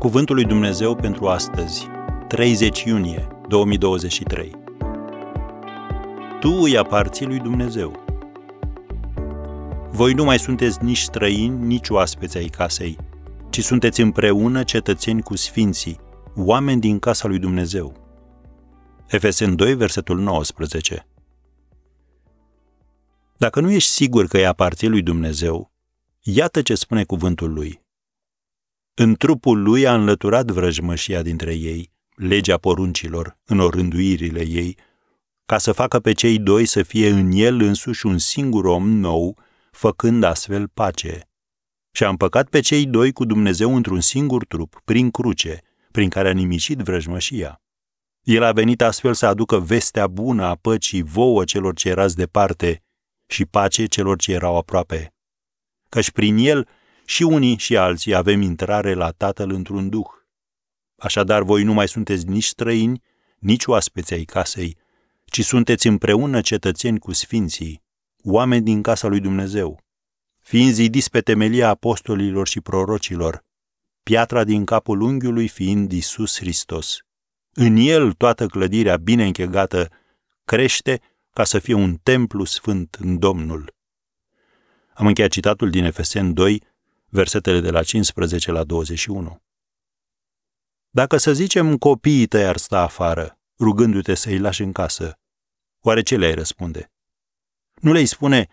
Cuvântul lui Dumnezeu pentru astăzi, 30 iunie 2023. Tu îi aparții lui Dumnezeu. Voi nu mai sunteți nici străini, nici oaspeți ai casei, ci sunteți împreună cetățeni cu sfinții, oameni din casa lui Dumnezeu. Efesen 2, versetul 19. Dacă nu ești sigur că îi aparții lui Dumnezeu, iată ce spune cuvântul lui. În trupul lui a înlăturat vrăjmășia dintre ei, legea poruncilor, în orânduirile ei, ca să facă pe cei doi să fie în el însuși un singur om nou, făcând astfel pace. Și a împăcat pe cei doi cu Dumnezeu într-un singur trup, prin cruce, prin care a nimicit vrăjmășia. El a venit astfel să aducă vestea bună a păcii vouă celor ce erați departe și pace celor ce erau aproape. Căci prin el și unii și alții avem intrare la Tatăl într-un duh. Așadar, voi nu mai sunteți nici străini, nici oaspeți ai casei, ci sunteți împreună cetățeni cu sfinții, oameni din casa lui Dumnezeu, fiind zidiți pe temelia apostolilor și prorocilor, piatra din capul unghiului fiind Isus Hristos. În el toată clădirea bine închegată crește ca să fie un templu sfânt în Domnul. Am încheiat citatul din Efesen 2, versetele de la 15 la 21. Dacă să zicem copiii tăi ar sta afară, rugându-te să-i lași în casă, oare ce le-ai răspunde? Nu le-ai spune,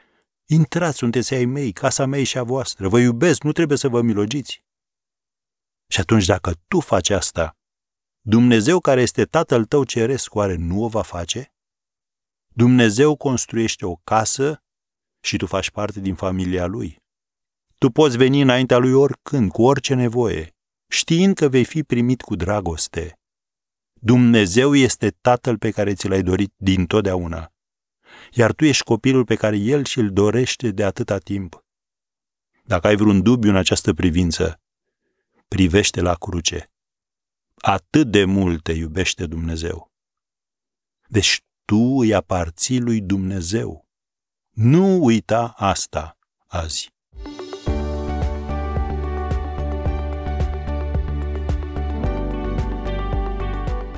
intrați, sunteți ai mei, casa mea și a voastră, vă iubesc, nu trebuie să vă milogiți. Și atunci dacă tu faci asta, Dumnezeu care este Tatăl tău ceresc, oare nu o va face? Dumnezeu construiește o casă și tu faci parte din familia lui. Tu poți veni înaintea lui oricând, cu orice nevoie, știind că vei fi primit cu dragoste. Dumnezeu este Tatăl pe care ți l-ai dorit din totdeauna, iar tu ești copilul pe care El și-l dorește de atâta timp. Dacă ai vreun dubiu în această privință, privește la cruce. Atât de mult te iubește Dumnezeu. Deci tu îi aparții lui Dumnezeu. Nu uita asta azi.